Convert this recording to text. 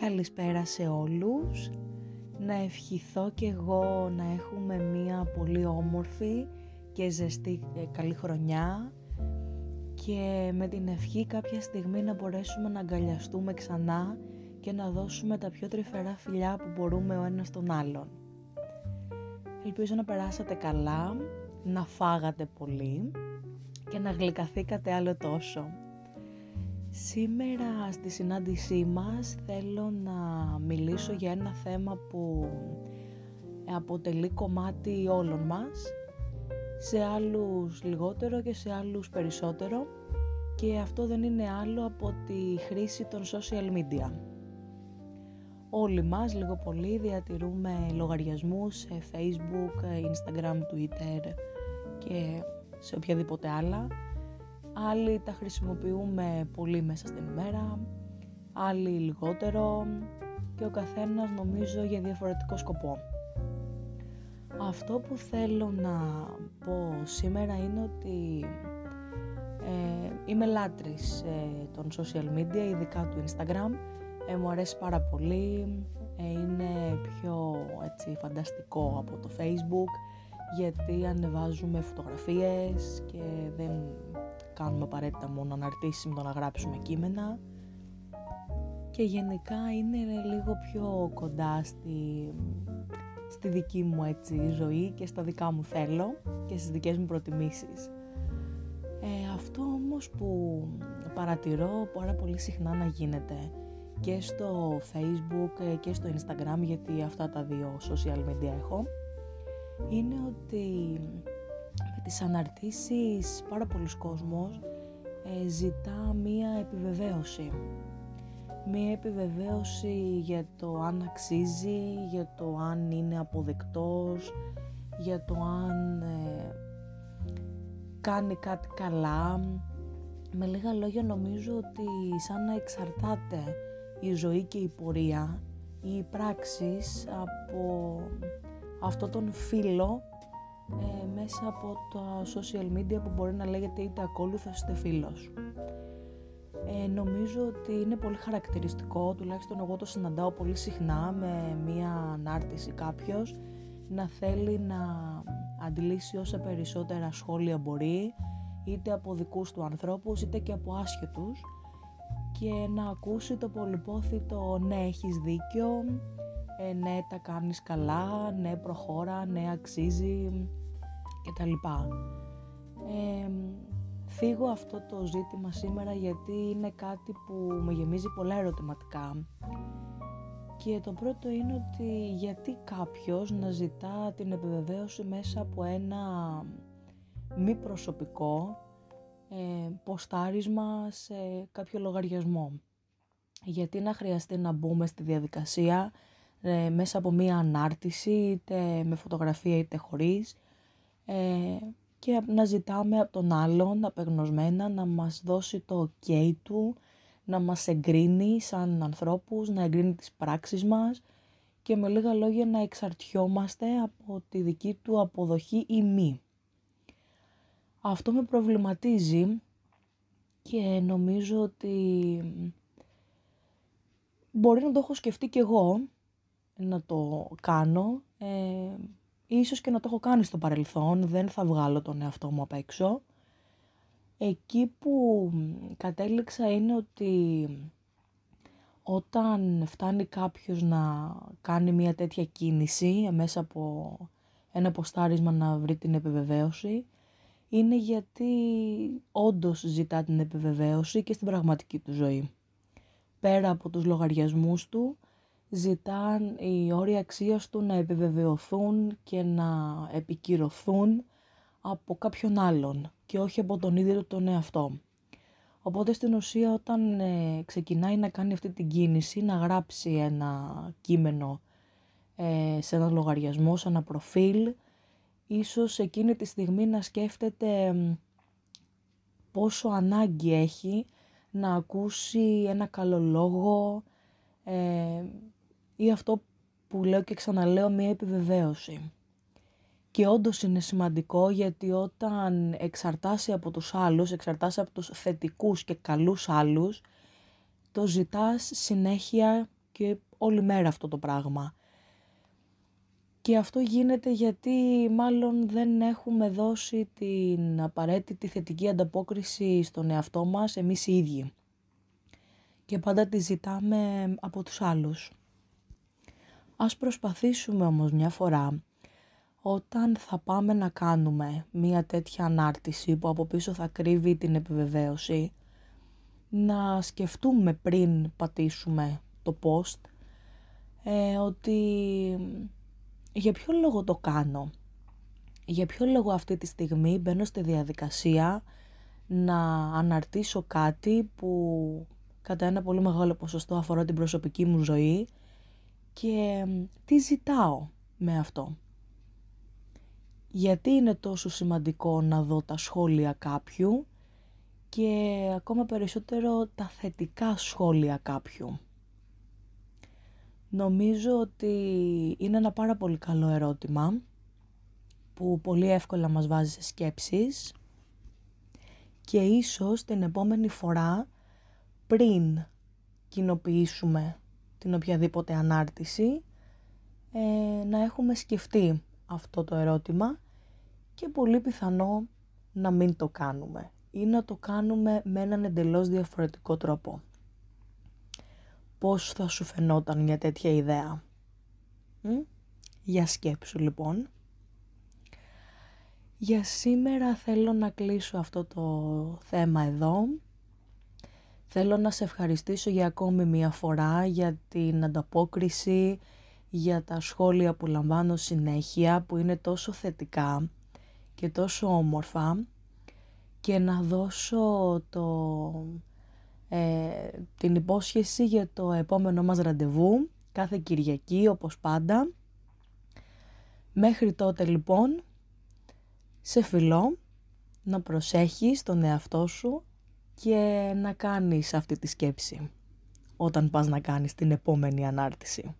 Καλησπέρα σε όλους. Να ευχηθώ και εγώ να έχουμε μία πολύ όμορφη και ζεστή ε, καλή χρονιά και με την ευχή κάποια στιγμή να μπορέσουμε να αγκαλιαστούμε ξανά και να δώσουμε τα πιο τρυφερά φιλιά που μπορούμε ο ένας τον άλλον. Ελπίζω να περάσατε καλά, να φάγατε πολύ και να γλυκαθήκατε άλλο τόσο. Σήμερα στη συνάντησή μας θέλω να μιλήσω για ένα θέμα που αποτελεί κομμάτι όλων μας, σε άλλους λιγότερο και σε άλλους περισσότερο και αυτό δεν είναι άλλο από τη χρήση των social media. Όλοι μας λίγο πολύ διατηρούμε λογαριασμούς σε facebook, instagram, twitter και σε οποιαδήποτε άλλα άλλοι τα χρησιμοποιούμε πολύ μέσα στην ημέρα, άλλοι λιγότερο και ο καθένας νομίζω για διαφορετικό σκοπό. Αυτό που θέλω να πω σήμερα είναι ότι ε, είμαι λάτρης ε, των social media, ειδικά του Instagram. Ε, μου αρέσει πάρα πολύ, ε, είναι πιο έτσι, φανταστικό από το Facebook γιατί ανεβάζουμε φωτογραφίες και δεν κάνουμε απαραίτητα μόνο αναρτήσεις με το να γράψουμε κείμενα και γενικά είναι λίγο πιο κοντά στη, στη δική μου έτσι ζωή και στα δικά μου θέλω και στις δικές μου προτιμήσεις. Ε, αυτό όμως που παρατηρώ πάρα πολύ συχνά να γίνεται και στο facebook και στο instagram γιατί αυτά τα δύο social media έχω είναι ότι με τις αναρτήσεις πάρα πολλοί κόσμος ε, ζητά μία επιβεβαίωση. Μία επιβεβαίωση για το αν αξίζει, για το αν είναι αποδεκτός, για το αν ε, κάνει κάτι καλά. Με λίγα λόγια νομίζω ότι σαν να εξαρτάται η ζωή και η πορεία ή οι πράξεις από αυτό τον φίλο ε, μέσα από τα social media που μπορεί να λέγεται είτε ακόλουθος είτε φίλος. Ε, νομίζω ότι είναι πολύ χαρακτηριστικό, τουλάχιστον εγώ το συναντάω πολύ συχνά με μία ανάρτηση κάποιος να θέλει να αντιλήσει όσα περισσότερα σχόλια μπορεί είτε από δικούς του ανθρώπους είτε και από άσχετους και να ακούσει το πολυπόθητο ναι έχεις δίκιο, ε, ναι τα κάνεις καλά, ναι προχώρα, ναι αξίζει κτλ. Ε, φύγω αυτό το ζήτημα σήμερα γιατί είναι κάτι που με γεμίζει πολλά ερωτηματικά και το πρώτο είναι ότι γιατί κάποιος να ζητά την επιβεβαίωση μέσα από ένα μη προσωπικό ε, ποστάρισμα σε κάποιο λογαριασμό. Γιατί να χρειαστεί να μπούμε στη διαδικασία ε, μέσα από μία ανάρτηση είτε με φωτογραφία είτε χωρίς ε, και να ζητάμε από τον άλλον απεγνωσμένα να μας δώσει το ok του, να μας εγκρίνει σαν ανθρώπους, να εγκρίνει τις πράξεις μας και με λίγα λόγια να εξαρτιόμαστε από τη δική του αποδοχή ή μη. Αυτό με προβληματίζει και νομίζω ότι μπορεί να το έχω σκεφτεί κι εγώ να το κάνω. Ε, ίσως και να το έχω κάνει στο παρελθόν, δεν θα βγάλω τον εαυτό μου απ' έξω. Εκεί που κατέληξα είναι ότι όταν φτάνει κάποιος να κάνει μια τέτοια κίνηση μέσα από ένα ποστάρισμα να βρει την επιβεβαίωση είναι γιατί όντως ζητά την επιβεβαίωση και στην πραγματική του ζωή. Πέρα από τους λογαριασμούς του ζητάν οι όροι αξίας του να επιβεβαιωθούν και να επικυρωθούν από κάποιον άλλον και όχι από τον ίδιο τον εαυτό. Οπότε στην ουσία όταν ε, ξεκινάει να κάνει αυτή την κίνηση, να γράψει ένα κείμενο ε, σε ένα λογαριασμό, σε ένα προφίλ, ίσως εκείνη τη στιγμή να σκέφτεται πόσο ανάγκη έχει να ακούσει ένα καλό λόγο, ε, ή αυτό που λέω και ξαναλέω μια επιβεβαίωση. Και όντως είναι σημαντικό γιατί όταν εξαρτάσαι από τους άλλους, εξαρτάσαι από τους θετικούς και καλούς άλλους, το ζητάς συνέχεια και όλη μέρα αυτό το πράγμα. Και αυτό γίνεται γιατί μάλλον δεν έχουμε δώσει την απαραίτητη θετική ανταπόκριση στον εαυτό μας εμείς οι ίδιοι. Και πάντα τη ζητάμε από τους άλλους. Ας προσπαθήσουμε όμως μια φορά όταν θα πάμε να κάνουμε μια τέτοια ανάρτηση που από πίσω θα κρύβει την επιβεβαίωση να σκεφτούμε πριν πατήσουμε το post ε, ότι για ποιο λόγο το κάνω. Για ποιο λόγο αυτή τη στιγμή μπαίνω στη διαδικασία να αναρτήσω κάτι που κατά ένα πολύ μεγάλο ποσοστό αφορά την προσωπική μου ζωή και τι ζητάω με αυτό; Γιατί είναι τόσο σημαντικό να δω τα σχόλια κάποιου και ακόμα περισσότερο τα θετικά σχόλια κάποιου; Νομίζω ότι είναι ένα πάρα πολύ καλό ερώτημα που πολύ εύκολα μας βάζει σε σκέψεις και ίσως την επόμενη φορά πριν κοινοποιήσουμε την οποιαδήποτε ανάρτηση ε, να έχουμε σκεφτεί αυτό το ερώτημα και πολύ πιθανό να μην το κάνουμε ή να το κάνουμε με έναν εντελώς διαφορετικό τρόπο πώς θα σου φαινόταν μια τέτοια ιδέα; Για σκέψου λοιπόν. Για σήμερα θέλω να κλείσω αυτό το θέμα εδώ. Θέλω να σε ευχαριστήσω για ακόμη μια φορά για την ανταπόκριση, για τα σχόλια που λαμβάνω συνέχεια που είναι τόσο θετικά και τόσο όμορφα και να δώσω το ε, την υπόσχεση για το επόμενό μας ραντεβού κάθε Κυριακή όπως πάντα. Μέχρι τότε λοιπόν σε φιλώ να προσέχεις τον εαυτό σου και να κάνεις αυτή τη σκέψη όταν πας να κάνεις την επόμενη ανάρτηση.